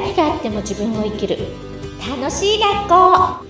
何があっても自分を生きる。楽しい学校。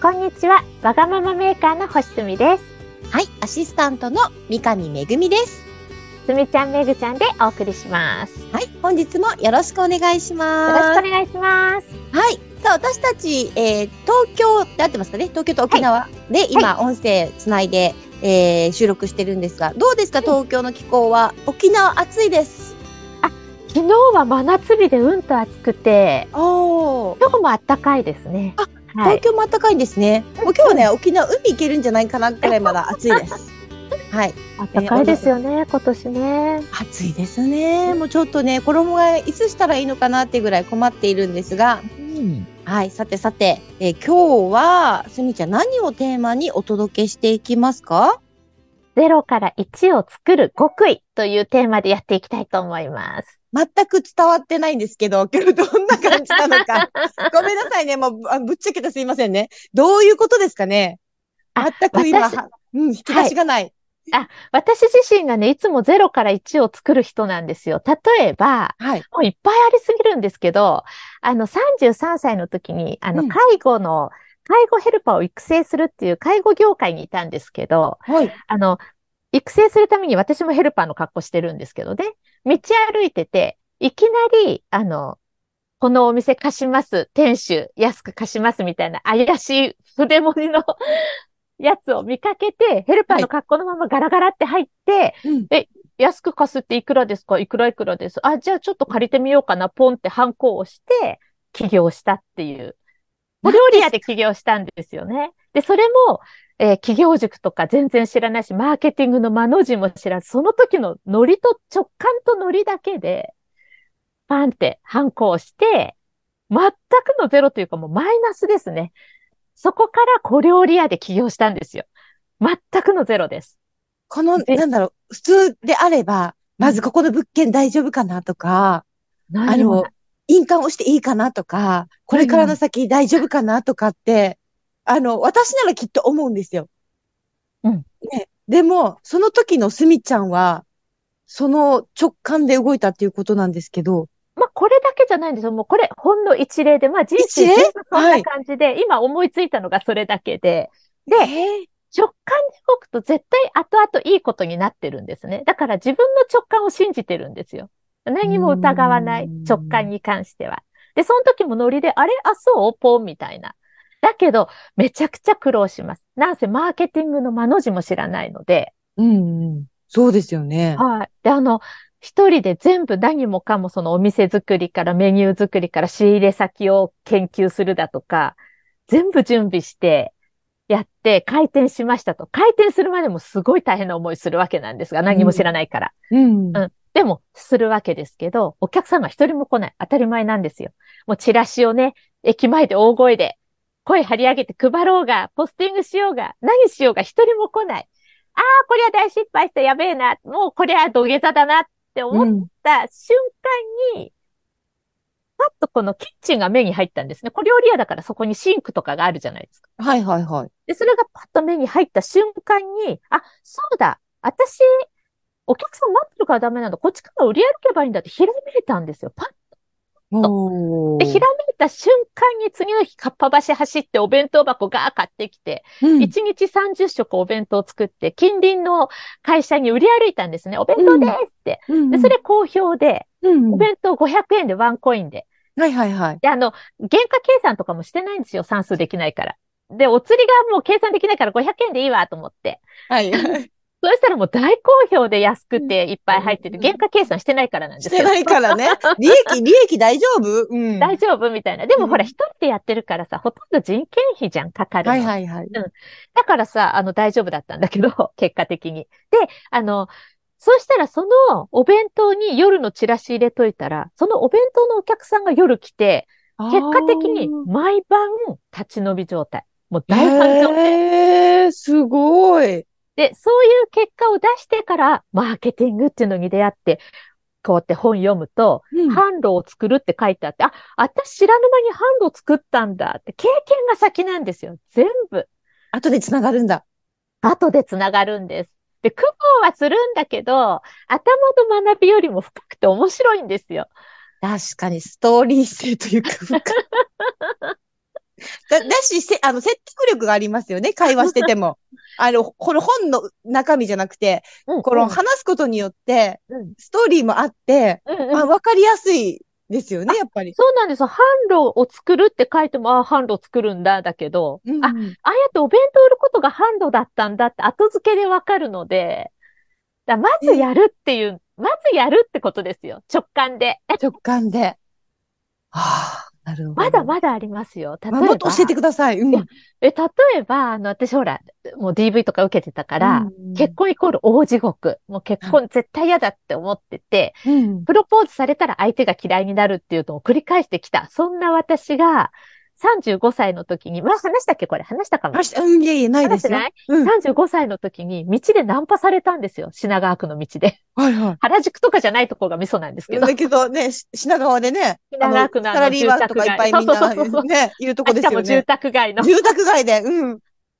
こんにちは。わがままメーカーの星住です。はい、アシスタントの三上めぐみです。すみちゃんめぐちゃんでお送りします。よはい、本日もよろしくお願いしろます。しくお願いします。はい、さあ私たち、えー東京で合ってますかね？東京と沖縄で今、音声つないで、えー収録してるんですが、どうですか東京の気候は？沖縄暑いです。昨日は真夏日でうんと暑くておー。今日も暖かいですねあはい東京も暖かいんですね。もう今日はね、沖縄海行けるんじゃないかなくらいまだ暑いです。はい。暖かいですよね今年ね暑いですね。もうちょっとね、衣替えいつしたらいいのかなってぐらい困っているんですが、はい、さてさて、えー今日は、すみちゃん何をテーマにお届けしていきますか？ゼロから1を作る極意というテーマでやっていきたいと思います。全く伝わってないんですけど、今日どんな感じなのか。ごめんなさいね、もうあぶっちゃけてすいませんね。どういうことですかね？あ全く今、うん、引き出しがない。私自身がね、いつもゼロから1を作る人なんですよ。例えば、はい。もういっぱいありすぎるんですけど、あの、33歳の時に、あの、うん介護の、介護ヘルパーを育成するっていう介護業界にいたんですけど、はい。あの、育成するために私もヘルパーの格好してるんですけどね、道歩いてて、いきなり、あの、このお店貸します、店主安く貸しますみたいな怪しい筆文字のやつを見かけて、ヘルパーの格好のままガラガラって入って、うん。安く貸すっていくらですか？いくらいくらです？あ、じゃあちょっと借りてみようかな、ポンってハンコをして、起業したっていう。お料理屋で起業したんですよね。で、それも、えー企業塾とか全然知らないし、マーケティングの間の字も知らず、その時のノリと直感とノリだけで、パンってハンコをして、全くのゼロというかもうマイナスですね。そこから小料理屋で起業したんですよ。全くのゼロです。この、でなんだろう、普通であれば、まずここの物件大丈夫かなとか、あの印鑑をしていいかなとか、これからの先大丈夫かなとかって、あの、私ならきっと思うんですよ。うん。ね。でも、その時のすみちゃんは、その直感で動いたっていうことなんですけど、まあ、これだけじゃないんですよ。もうこれ、ほんの一例で、まあ、人生全部そんはない感じで、今思いついたのがそれだけで、で、えー直感で動くと絶対後々いいことになってるんですね。だから自分の直感を信じてるんですよ。何も疑わない直感に関しては。で、その時もノリで、あれ？あ、そう？ポンみたいな。だけど、めちゃくちゃ苦労します。なんせマーケティングの間の字も知らないので、うんうん。そうですよね。はい。で、あの、一人で全部何もかもそのお店作りからメニュー作りから仕入れ先を研究するだとか、全部準備してやって開店しましたと。開店するまでもすごい大変な思いするわけなんですが、何も知らないから。うん。うんでも、するわけですけど、お客さんが一人も来ない。当たり前なんですよ。もうチラシをね、駅前で大声で、声張り上げて配ろうが、ポスティングしようが、何しようが一人も来ない。ああ、こりゃ大失敗した、やべえな。もうこりゃ土下座だなって思っうんた瞬間に、パッとこのキッチンが目に入ったんですね。小料理屋だからそこにシンクとかがあるじゃないですか。はいはいはい。で、それがパッと目に入った瞬間に、あ、そうだ、私、お客さん待ってるからダメなんだ。こっちから売り歩けばいいんだってひらめいたんですよ。パッで、ひらめいた瞬間に次の日、かっぱ橋走ってお弁当箱ガー買ってきて、うん1日30食お弁当作って、近隣の会社に売り歩いたんですね。お弁当ですって。うんで、それ好評で、うんお弁当500円でワンコインで。はいはいはい。で、あの、原価計算とかもしてないんですよ。算数できないから。で、お釣りがもう計算できないから500円でいいわと思って。はいはい。そうしたらもう大好評で安くていっぱい入ってて、うん原価計算してないからなんですよ。してないからね。利益、利益大丈夫？うん。大丈夫みたいな。でもうんほら、一人でやってるからさ、ほとんど人件費じゃん、かかるの。はいはいはい。だからさ、あの、大丈夫だったんだけど、結果的に。で、あの、そうしたらそのお弁当に夜のチラシ入れといたら、そのお弁当のお客さんが夜来て、結果的に毎晩立ち飲み状態。もう大繁盛店。えー、すごい。で、そういう結果を出してから、マーケティングっていうのに出会って、こうやって本読むと、うん販路を作るって書いてあって、あ、私知らぬ間に販路作ったんだって、経験が先なんですよ。全部。後で繋がるんだ。後でつながるんです。で、苦悩はするんだけど、頭の学びよりも深くて面白いんですよ。確かにストーリー性というか だ、だし、せ、あの、説得力がありますよね。会話してても。あの、この本の中身じゃなくて、うんこの話すことによって、うんストーリーもあって、うんうんあ、わかりやすいですよね、やっぱり。そうなんですよ。販路を作るって書いても、ああ、販路を作るんだ、だけど、うんあ、ああやってお弁当売ることが販路だったんだって後付けでわかるので、だまずやるっていう、まずやるってことですよ。直感で。直感で。はあ、なるほど。まだまだありますよ。例えば。まもっと教えてください。うん。え、例えば、あの、私ほら、もう DV とか受けてたから、うん結婚イコール大地獄。もう結婚絶対嫌だって思ってて、うん。プロポーズされたら相手が嫌いになるっていうのを繰り返してきた。そんな私が、35歳の時に、まあ話したっけ？これ話したかも。あしうん、いえいえ、ないですよ。話してない？うん。35歳の時に道でナンパされたんですよ。品川区の道で。はいは原宿とかじゃないとこが味噌なんですい。けど。だけどね、し品川でね、品川区のサラリーマンとかいっぱいみん住宅街そうそうそうなね、いるとこですよしかも住ね。宅街の住宅街で、うん。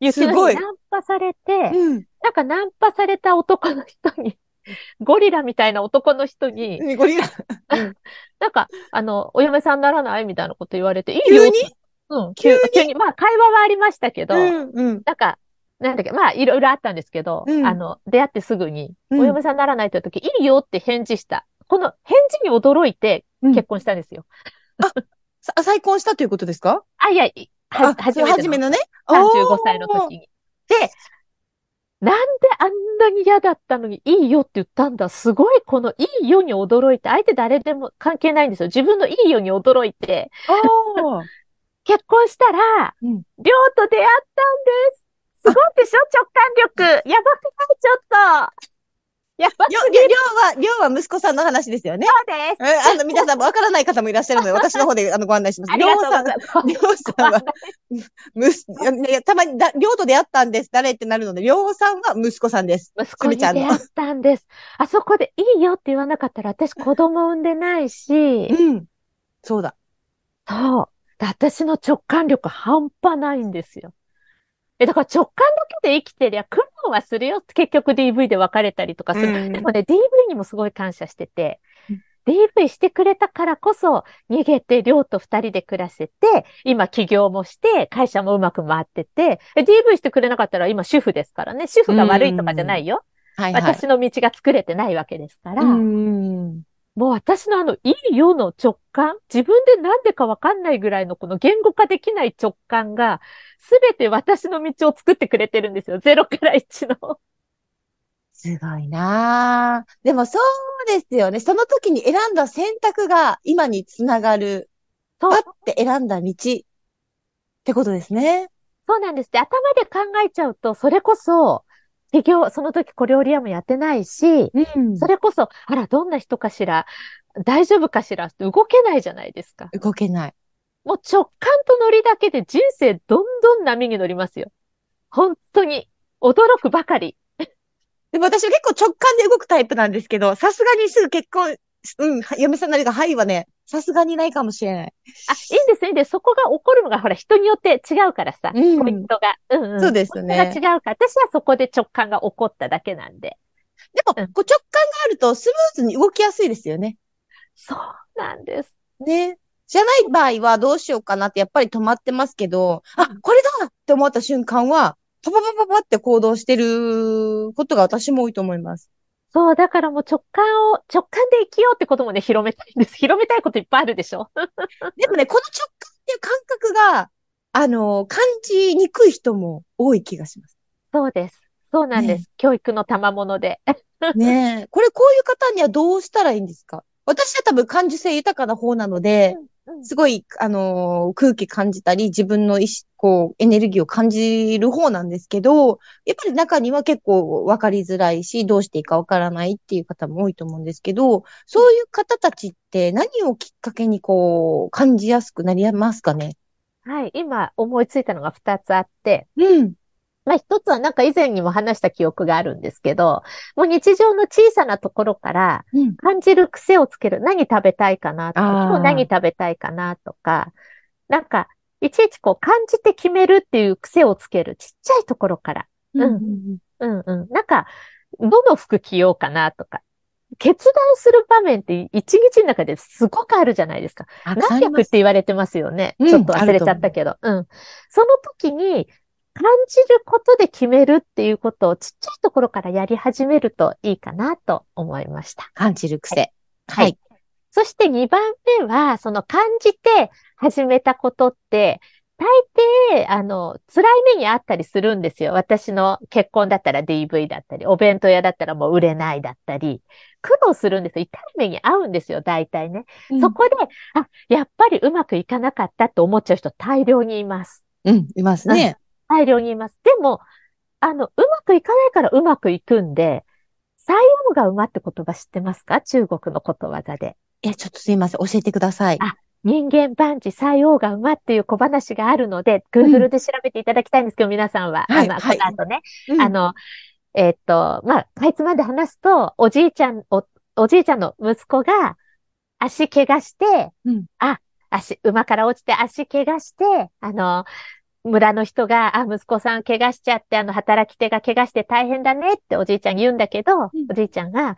雪すごいの日ナンパされて、うん。なんかナンパされた男の人に、ゴリラみたいな男の人に、ゴリラ。なんか、あの、お嫁さんならない？みたいなこと言われて、いいよ急に？うん、急に急に。まあ、会話はありましたけど、うん、うん。なんか、なんだっけ、まあ、いろいろあったんですけど、うんあの、出会ってすぐに、うんお嫁さんならないという時、いいよって返事した。この返事に驚いてうん結婚したんですよ。さ 再婚したということですか？あ、いや、いは初め初めのね。35歳の時に。で、なんであんなに嫌だったのにいいよって言ったんだ？すごいこのいいよに驚いて、相手誰でも関係ないんですよ。自分のいいよに驚いて、ああ。結婚したら、うんりょうと出会ったんです。すごいでしょ？直感力。やばくない？ちょっと。やばすりょ。りょうは、りょうは息子さんの話ですよね。そうです。えあの、皆さんもわからない方もいらっしゃるので、私の方で、あの、ご案内します。あり。ょうさん、りょうさんは、むす、たまにだ、りょうと出会ったんです。誰ってなるので、りょうさんは息子さんです。息子に出会ったんです。あそこでいいよって言わなかったら私子供産んでないし、うん。そうだ。そう。で私の直感力半端ないんですよ。え、だから直感だけで生きてりゃ苦労はするよ。結局 DV で別れたりとかする。うんでもね、DV にもすごい感謝しててうん、DV してくれたからこそ逃げて寮と二人で暮らせて、今起業もして、会社もうまく回ってて、え DV してくれなかったら今主婦ですからね。主婦が悪いとかじゃないよ。はいはい。私の道が作れてないわけですから。うん。もう私のあの、いいよの直感自分でなんでかわかんないぐらいのこの言語化できない直感が、すべて私の道を作ってくれてるんですよ。0から1の。すごいなあでもそうですよね。その時に選んだ選択が今につながる。そうパッて選んだ道ってことですね。そうなんです。で、頭で考えちゃうと、それこそ、企業、その時小料理屋もやってないし、うんそれこそ、あら、どんな人かしら、大丈夫かしら動けないじゃないですか。動けない。もう直感とノリだけで人生どんどん波に乗りますよ。本当に。驚くばかり。でも私は結構直感で動くタイプなんですけど、さすがにすぐ結婚、うん、嫁さんなりがはいはね、さすがにないかもしれない。あ、いいんです、いいんです。そこが起こるのが、ほら、人によって違うからさ、うんポイントが。うんうん。そうですねが違うから、私はそこで直感が起こっただけなんで。でも、うんこう直感があるとスムーズに動きやすいですよね。そうなんです。ね。じゃない場合はどうしようかなってやっぱり止まってますけど、あ、これだって思った瞬間は、パパパパパって行動してることが私も多いと思います。そう、だからもう直感を、直感で生きようってこともね、広めたいんです。広めたいこといっぱいあるでしょ でもね、この直感っていう感覚が、あの、感じにくい人も多い気がします。そうです。そうなんです。ね教育の賜物で。ねえ。これこういう方にはどうしたらいいんですか？私は多分感受性豊かな方なので、すごい、あのー空気感じたり、自分の意志、こう、エネルギーを感じる方なんですけど、やっぱり中には結構分かりづらいし、どうしていいか分からないっていう方も多いと思うんですけど、そういう方たちって何をきっかけにこう、感じやすくなりますかね？はい。今思いついたのが2つあって、うん。まあ一つはなんか以前にも話した記憶があるんですけど、もう日常の小さなところからうん。感じる癖をつける。何食べたいかなとか、今日何食べたいかなとか、なんか、いちいちこう感じて決めるっていう癖をつける。ちっちゃいところから。うん。うんうん。なんか、どの服着ようかなとか。決断する場面って一日の中ですごくあるじゃないですか。何百って言われてますよね。ちょっと忘れちゃったけど。うん。その時に感じることで決めるっていうことをちっちゃいところからやり始めるといいかなと思いました。感じる癖。はい。はい、そして2番目は、その感じて始めたことって、大抵、あの、辛い目にあったりするんですよ。私の結婚だったら DV だったり、お弁当屋だったらもう売れないだったり、苦労するんですよ。痛い目に遭うんですよ、大体ね。うん、そこで、あ、やっぱりうまくいかなかったって思っちゃう人大量にいます。うん、いますね。うん、大量にいます。でも、あの、うまくいかないからうまくいくんで、採用が馬って言葉知ってますか？中国のことわざで。え、ちょっとすいません。教えてください。あ、人間万事採用が馬っていう小話があるので、Google で調べていただきたいんですけど、うん、皆さんは。はい、あの、この後ね。うん、あの、えー、っと、まあ、かいつまで話すと、おじいちゃん、お、おじいちゃんの息子が足怪我して、うん、あ、足、馬から落ちて足怪我して、あの、村の人が、あ、息子さん怪我しちゃって、あの、働き手が怪我して大変だねっておじいちゃん言うんだけど、うん、おじいちゃんが、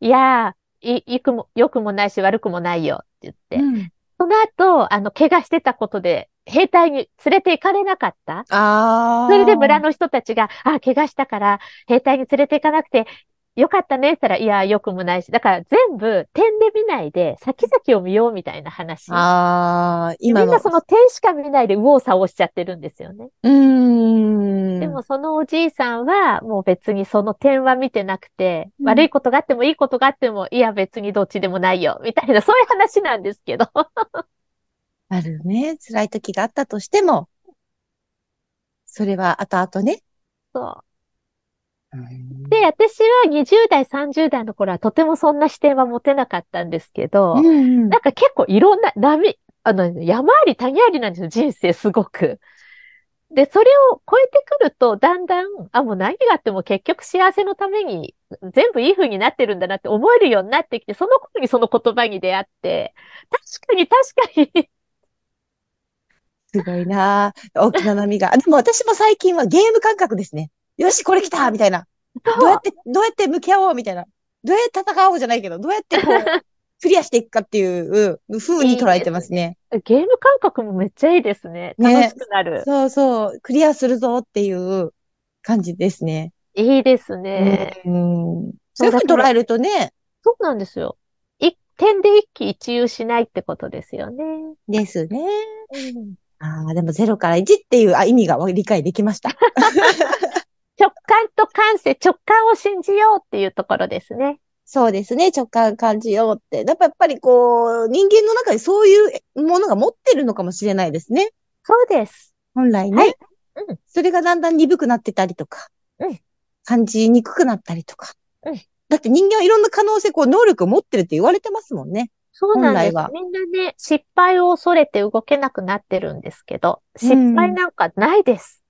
いやー、い、いくも、良くもないし悪くもないよって言って、うん、その後、あの、怪我してたことで、兵隊に連れて行かれなかった？ああ。それで村の人たちが、あ、怪我したから、兵隊に連れて行かなくてよかったねって言ったら、いや、よくもないし。だから全部点で見ないで、先々を見ようみたいな話。ああ、今みんなその点しか見ないで右往左往しちゃってるんですよね。うん。でもそのおじいさんは、もう別にその点は見てなくて、うん、悪いことがあってもいいことがあっても、いや別にどっちでもないよ、みたいな、そういう話なんですけど。あるね。辛い時があったとしても、それは後々ね。そう。で、私は20代、30代の頃はとてもそんな視点は持てなかったんですけど、うんうん、なんか結構いろんな、波、あの、山あり谷ありなんですよ、人生すごく。で、それを超えてくると、だんだん、あ、もう何があっても結局幸せのために全部いい風になってるんだなって思えるようになってきて、その頃にその言葉に出会って、確かに確かにすごいな大きな波が。でも私も最近はゲーム感覚ですね。よし、これ来たみたいな。どうやって、どうやって向き合おうみたいな。どうやって戦おうじゃないけど、どうやってこう、クリアしていくかっていう風に捉えてますね。いいすゲーム感覚もめっちゃいいですね。楽しくなる。ね、そうそう。クリアするぞっていう感じですね。いいですね。うん。そういうふうに捉えるとね。そうなんですよ。一点で一喜一憂しないってことですよね。ですね。うん、ああ、でも0から1っていう意味が理解できました。直感と感性、直感を信じようっていうところですね。そうですね。直感感じようって。やっぱやっぱりこう、人間の中にそういうものが持ってるのかもしれないですね。そうです。本来ね。はい。うん。それがだんだん鈍くなってたりとか。うん。感じにくくなったりとか。うん。だって人間はいろんな可能性、こう、能力を持ってるって言われてますもんね。そうなんです。みんなね、失敗を恐れて動けなくなってるんですけど、失敗なんかないです。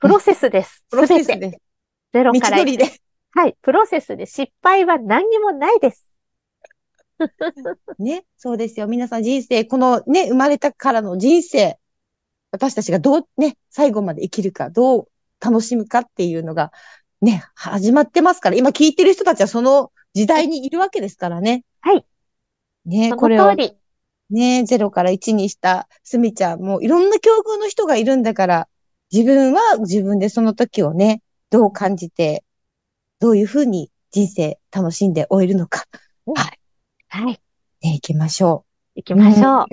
プロセスです。プロセスです。ゼロから。道りで。はい。プロセスで失敗は何にもないです。ね。そうですよ。皆さん人生、このね、生まれたからの人生、私たちがどうね、最後まで生きるか、どう楽しむかっていうのが、ね、始まってますから、今聞いてる人たちはその時代にいるわけですからね。はい。ね、これを。ね、0から1にしたすみちゃん、もういろんな境遇の人がいるんだから、自分は自分でその時をね、どう感じて、どういうふうに人生楽しんで終えるのか。はい。はい。ね、行きましょう。行きましょう。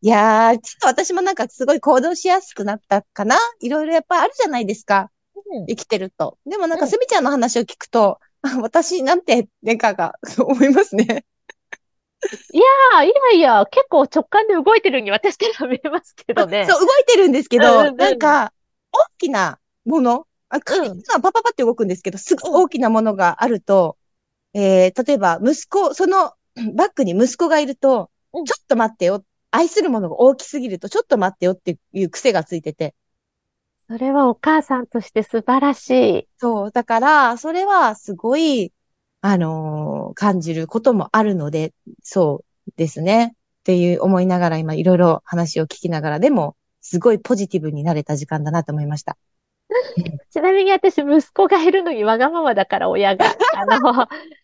いやー、ちょっと私もなんかすごい行動しやすくなったかな。いろいろやっぱあるじゃないですか。うん、生きてると。でもなんかすみちゃんの話を聞くと、うん、私なんて年かが思いますね。いやー、いやいや、結構直感で動いてるに私から見えますけどね。そう、動いてるんですけど、うんうん、なんか、大きなもの、あ、紙がパパパって動くんですけど、すごい大きなものがあると、えー、例えば、息子、その バッグに息子がいると、ちょっと待ってよ。愛するものが大きすぎると、ちょっと待ってよっていう癖がついてて。それはお母さんとして素晴らしい。そう。だから、それはすごい、あのー、感じることもあるので、そうですね。っていう思いながら今いろいろ話を聞きながら、でも、すごいポジティブになれた時間だなと思いました。ちなみに私、息子がいるのにわがままだから、親が。あの、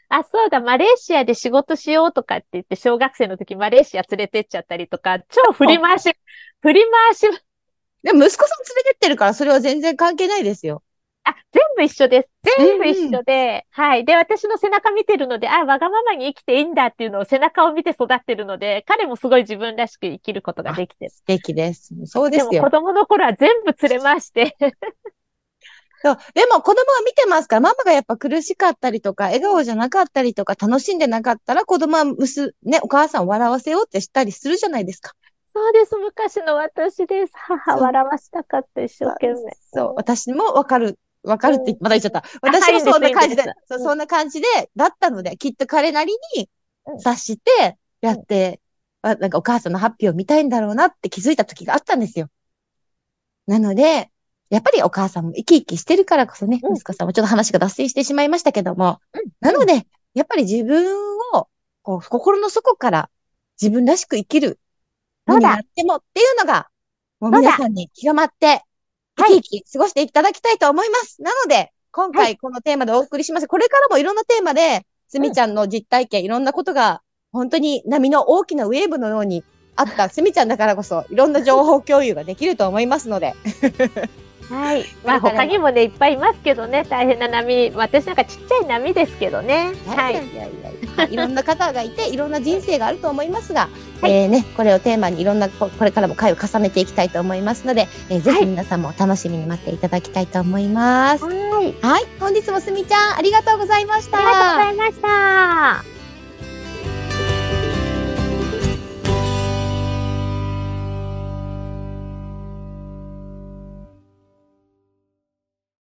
あ、そうだ、マレーシアで仕事しようとかって言って、小学生の時マレーシア連れてっちゃったりとか、超振り回し、振り回し、でも息子さん連れてってるから、それは全然関係ないですよ。あ、全部一緒です。全部一緒で、はい。で、私の背中見てるので、あ、わがままに生きていいんだっていうのを背中を見て育ってるので、彼もすごい自分らしく生きることができてる。素敵です。そうですよ。でも子供の頃は全部連れ回して そう。でも子供が見てますから、ママがやっぱ苦しかったりとか、笑顔じゃなかったりとか、楽しんでなかったら、子供はむす、ね、お母さんを笑わせようってしたりするじゃないですか。そうです。昔の私です。母、笑わしたかった、一生懸命。そう。私もわかる。わかるって、まだ言っちゃった。私もそんな感じで、そそんな感じで、だったので、きっと彼なりに察して、やって、なんかお母さんのハッピーを見たいんだろうなって気づいた時があったんですよ。なので、やっぱりお母さんも生き生きしてるからこそね、息子さんもちょっと話が脱線してしまいましたけども、なので、やっぱり自分を、こう、心の底から自分らしく生きる。何やってもっていうのが、もう皆さんに広まって、生き生き過ごしていただきたいと思います。なので、今回このテーマでお送りします。これからもいろんなテーマで、すみちゃんの実体験、いろんなことが、本当に波の大きなウェーブのようにあった すみちゃんだからこそ、いろんな情報共有ができると思いますので。はい。まあ他にもね、いっぱいいますけどね、大変な波。私なんかちっちゃい波ですけどね。はい。いやいやいやいろんな方がいて、いろんな人生があると思いますが、はい、えー、ね、これをテーマにいろんなこ、これからも回を重ねていきたいと思いますので、えー、ぜひ皆さんも楽しみに待っていただきたいと思います。はい。はい。本日もすみちゃん、ありがとうございました。ありがとうございました。